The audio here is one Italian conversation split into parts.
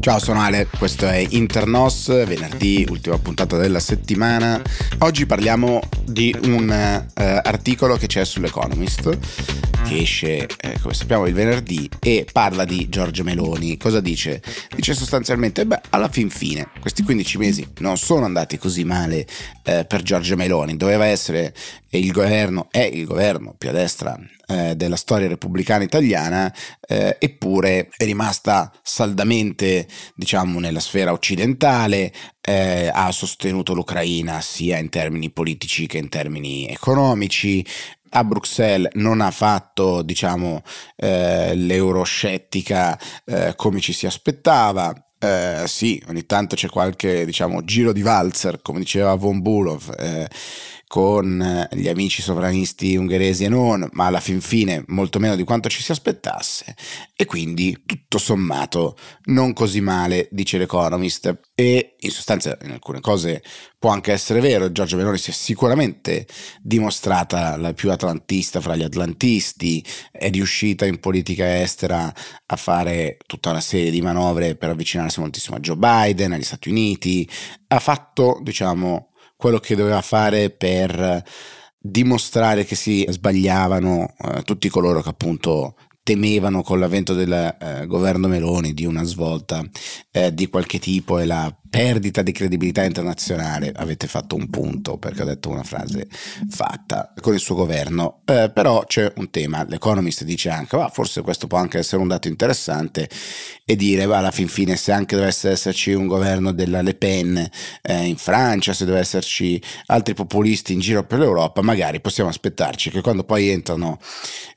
Ciao, sono Ale, questo è Internos, venerdì, ultima puntata della settimana. Oggi parliamo di un uh, articolo che c'è sull'Economist che esce, eh, come sappiamo, il venerdì e parla di Giorgio Meloni. Cosa dice? Dice sostanzialmente, beh, alla fin fine, questi 15 mesi non sono andati così male eh, per Giorgio Meloni, doveva essere il governo, è il governo più a destra eh, della storia repubblicana italiana, eh, eppure è rimasta saldamente, diciamo, nella sfera occidentale, eh, ha sostenuto l'Ucraina sia in termini politici che in termini economici, a Bruxelles non ha fatto diciamo eh, l'euroscettica eh, come ci si aspettava. Eh, sì, ogni tanto c'è qualche diciamo giro di valzer, come diceva von Bulov, eh, con eh, gli amici sovranisti ungheresi e non, ma alla fin fine molto meno di quanto ci si aspettasse. E quindi tutto sommato non così male, dice l'Economist. E in sostanza in alcune cose può anche essere vero, Giorgio Meloni si è sicuramente dimostrata la più atlantista fra gli atlantisti, è riuscita in politica estera a fare tutta una serie di manovre per avvicinarsi moltissimo a Joe Biden, agli Stati Uniti, ha fatto diciamo quello che doveva fare per dimostrare che si sbagliavano eh, tutti coloro che appunto temevano con l'avvento del eh, governo Meloni di una svolta eh, di qualche tipo e la perdita di credibilità internazionale, avete fatto un punto perché ho detto una frase fatta con il suo governo, eh, però c'è un tema, l'Economist dice anche, ma forse questo può anche essere un dato interessante e dire, va, alla fin fine se anche dovesse esserci un governo della Le Pen eh, in Francia, se dovesse esserci altri populisti in giro per l'Europa, magari possiamo aspettarci che quando poi entrano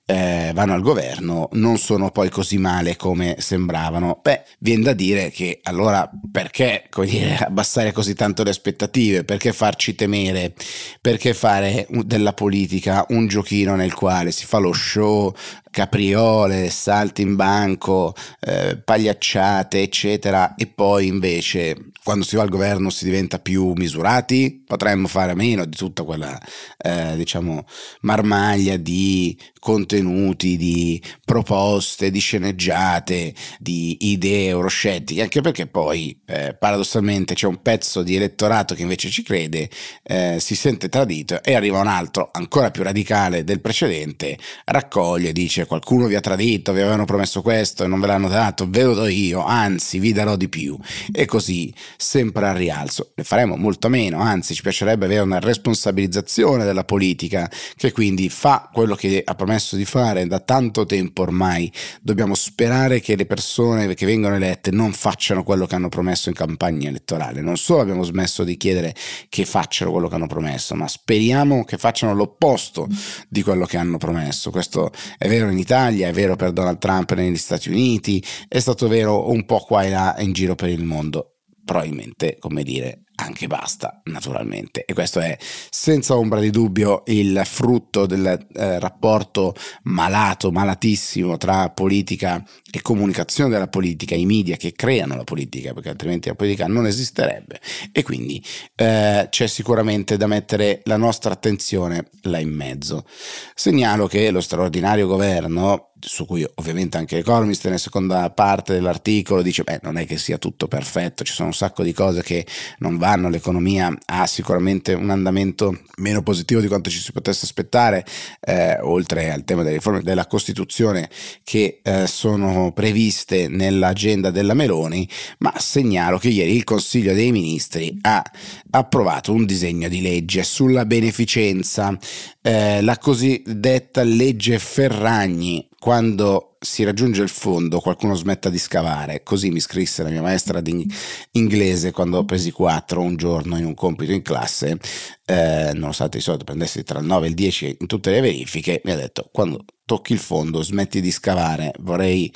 eh, vanno al governo non sono poi così male come sembravano. Beh, viene da dire che allora perché dire, abbassare così tanto le aspettative? Perché farci temere? Perché fare della politica un giochino nel quale si fa lo show, capriole, salti in banco, eh, pagliacciate, eccetera, e poi invece quando si va al governo si diventa più misurati? Potremmo fare a meno di tutta quella, eh, diciamo, marmaglia di contenuti, di proposte, di sceneggiate, di idee euroscettiche, anche perché poi eh, paradossalmente c'è un pezzo di elettorato che invece ci crede, eh, si sente tradito e arriva un altro ancora più radicale del precedente, raccoglie e dice qualcuno vi ha tradito, vi avevano promesso questo e non ve l'hanno dato, ve lo do io, anzi vi darò di più e così sempre al rialzo. Ne faremo molto meno, anzi ci piacerebbe avere una responsabilizzazione della politica che quindi fa quello che ha promesso di fare da tanto tempo ormai. Dobbiamo sperare che le persone che vengono elette non facciano quello che hanno promesso in campagna elettorale. Non solo abbiamo smesso di chiedere che facciano quello che hanno promesso, ma speriamo che facciano l'opposto di quello che hanno promesso. Questo è vero in Italia, è vero per Donald Trump negli Stati Uniti, è stato vero un po' qua e là in giro per il mondo. Probabilmente, come dire, anche basta, naturalmente. E questo è senza ombra di dubbio il frutto del eh, rapporto malato, malatissimo tra politica e comunicazione della politica, i media che creano la politica, perché altrimenti la politica non esisterebbe. E quindi eh, c'è sicuramente da mettere la nostra attenzione là in mezzo. Segnalo che lo straordinario governo su cui ovviamente anche Economist nella seconda parte dell'articolo dice beh non è che sia tutto perfetto, ci sono un sacco di cose che non vanno, l'economia ha sicuramente un andamento meno positivo di quanto ci si potesse aspettare, eh, oltre al tema delle riforme della Costituzione che eh, sono previste nell'agenda della Meloni, ma segnalo che ieri il Consiglio dei Ministri ha approvato un disegno di legge sulla beneficenza, eh, la cosiddetta legge Ferragni, quando si raggiunge il fondo qualcuno smetta di scavare. Così mi scrisse la mia maestra di inglese quando ho presi 4 un giorno in un compito in classe, eh, nonostante di solito prendessi tra il 9 e il 10 in tutte le verifiche, mi ha detto quando tocchi il fondo smetti di scavare, vorrei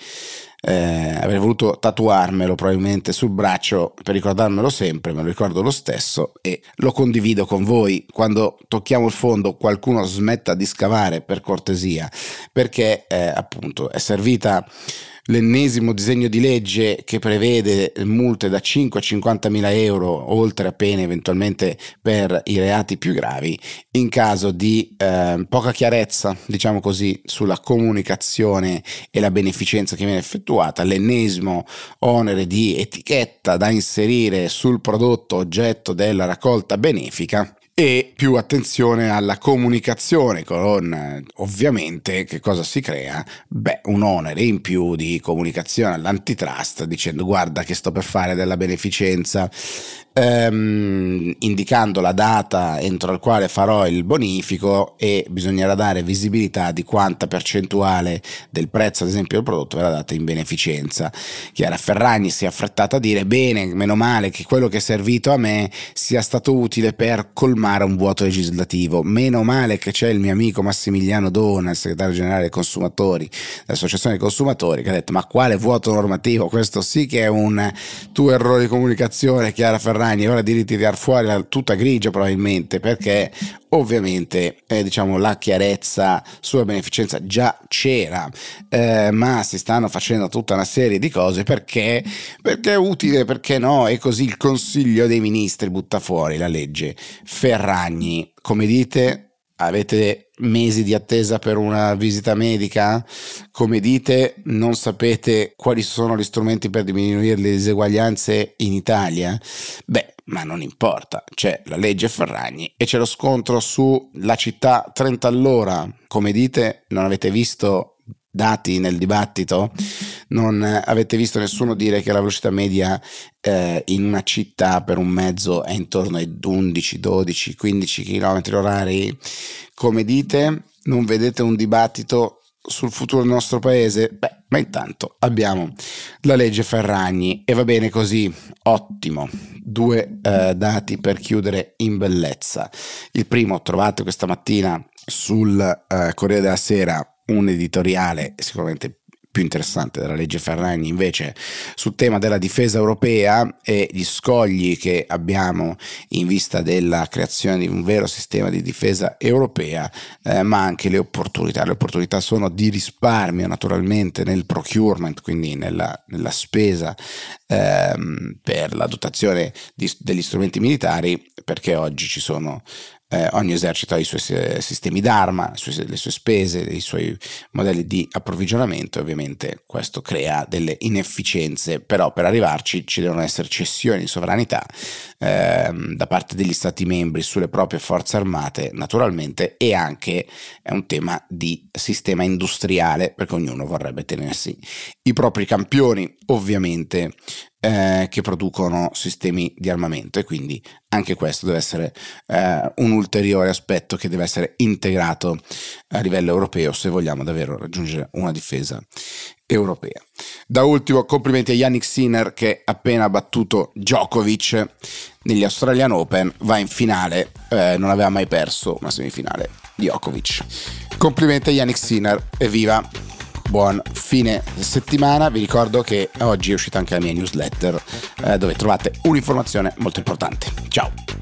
eh, avrei voluto tatuarmelo probabilmente sul braccio per ricordarmelo sempre, me lo ricordo lo stesso e lo condivido con voi. Quando tocchiamo il fondo qualcuno smetta di scavare per cortesia, perché eh, appunto è servita l'ennesimo disegno di legge che prevede multe da 5 a 50 mila euro, oltre a pene eventualmente per i reati più gravi, in caso di eh, poca chiarezza, diciamo così, sulla comunicazione e la beneficenza che viene effettuata, l'ennesimo onere di etichetta da inserire sul prodotto oggetto della raccolta benefica e più attenzione alla comunicazione con ovviamente che cosa si crea? Beh, un onere in più di comunicazione all'antitrust dicendo guarda che sto per fare della beneficenza ehm, indicando la data entro la quale farò il bonifico e bisognerà dare visibilità di quanta percentuale del prezzo, ad esempio, del prodotto verrà data in beneficenza. Chiara Ferragni si è affrettata a dire bene, meno male che quello che è servito a me sia stato utile per colmare un vuoto legislativo, meno male che c'è il mio amico Massimiliano Dona, il segretario generale dei consumatori, dell'associazione dei consumatori, che ha detto ma quale vuoto normativo, questo sì che è un tuo errore di comunicazione, Chiara Ferragni Ferragni ora di tirar fuori la tuta grigia probabilmente perché ovviamente eh, diciamo la chiarezza sulla beneficenza già c'era. Eh, ma si stanno facendo tutta una serie di cose perché perché è utile perché no? E così il consiglio dei ministri butta fuori la legge Ferragni. Come dite avete mesi di attesa per una visita medica? Come dite, non sapete quali sono gli strumenti per diminuire le diseguaglianze in Italia? Beh, ma non importa, c'è la legge Ferragni e c'è lo scontro sulla città 30 all'ora. Come dite, non avete visto dati nel dibattito, non avete visto nessuno dire che la velocità media eh, in una città per un mezzo è intorno ai 11, 12, 15 km orari. Come dite, non vedete un dibattito sul futuro del nostro paese? Beh, ma intanto abbiamo la legge Ferragni e va bene così, ottimo. Due eh, dati per chiudere in bellezza. Il primo trovate questa mattina sul eh, Corriere della Sera un editoriale sicuramente più interessante della legge Ferragni invece sul tema della difesa europea e gli scogli che abbiamo in vista della creazione di un vero sistema di difesa europea, eh, ma anche le opportunità. Le opportunità sono di risparmio naturalmente nel procurement, quindi nella, nella spesa ehm, per la dotazione di, degli strumenti militari, perché oggi ci sono eh, ogni esercito ha i suoi sistemi d'arma, le sue, spese, i suoi modelli di approvvigionamento ovviamente questo crea delle inefficienze, però per arrivarci ci devono essere cessioni di sovranità eh, da parte degli stati membri sulle proprie forze armate naturalmente e anche è un tema di sistema industriale perché ognuno vorrebbe tenersi i propri campioni ovviamente eh, che producono sistemi di armamento e quindi anche questo deve essere eh, un ulteriore aspetto che deve essere integrato a livello europeo se vogliamo davvero raggiungere una difesa europea. Da ultimo complimenti a Yannick Sinner che appena battuto Djokovic negli Australian Open va in finale, eh, non aveva mai perso una semifinale Djokovic. Complimenti a Yannick Sinner, evviva! Buon fine settimana. Vi ricordo che oggi è uscita anche la mia newsletter eh, dove trovate un'informazione molto importante. Ciao!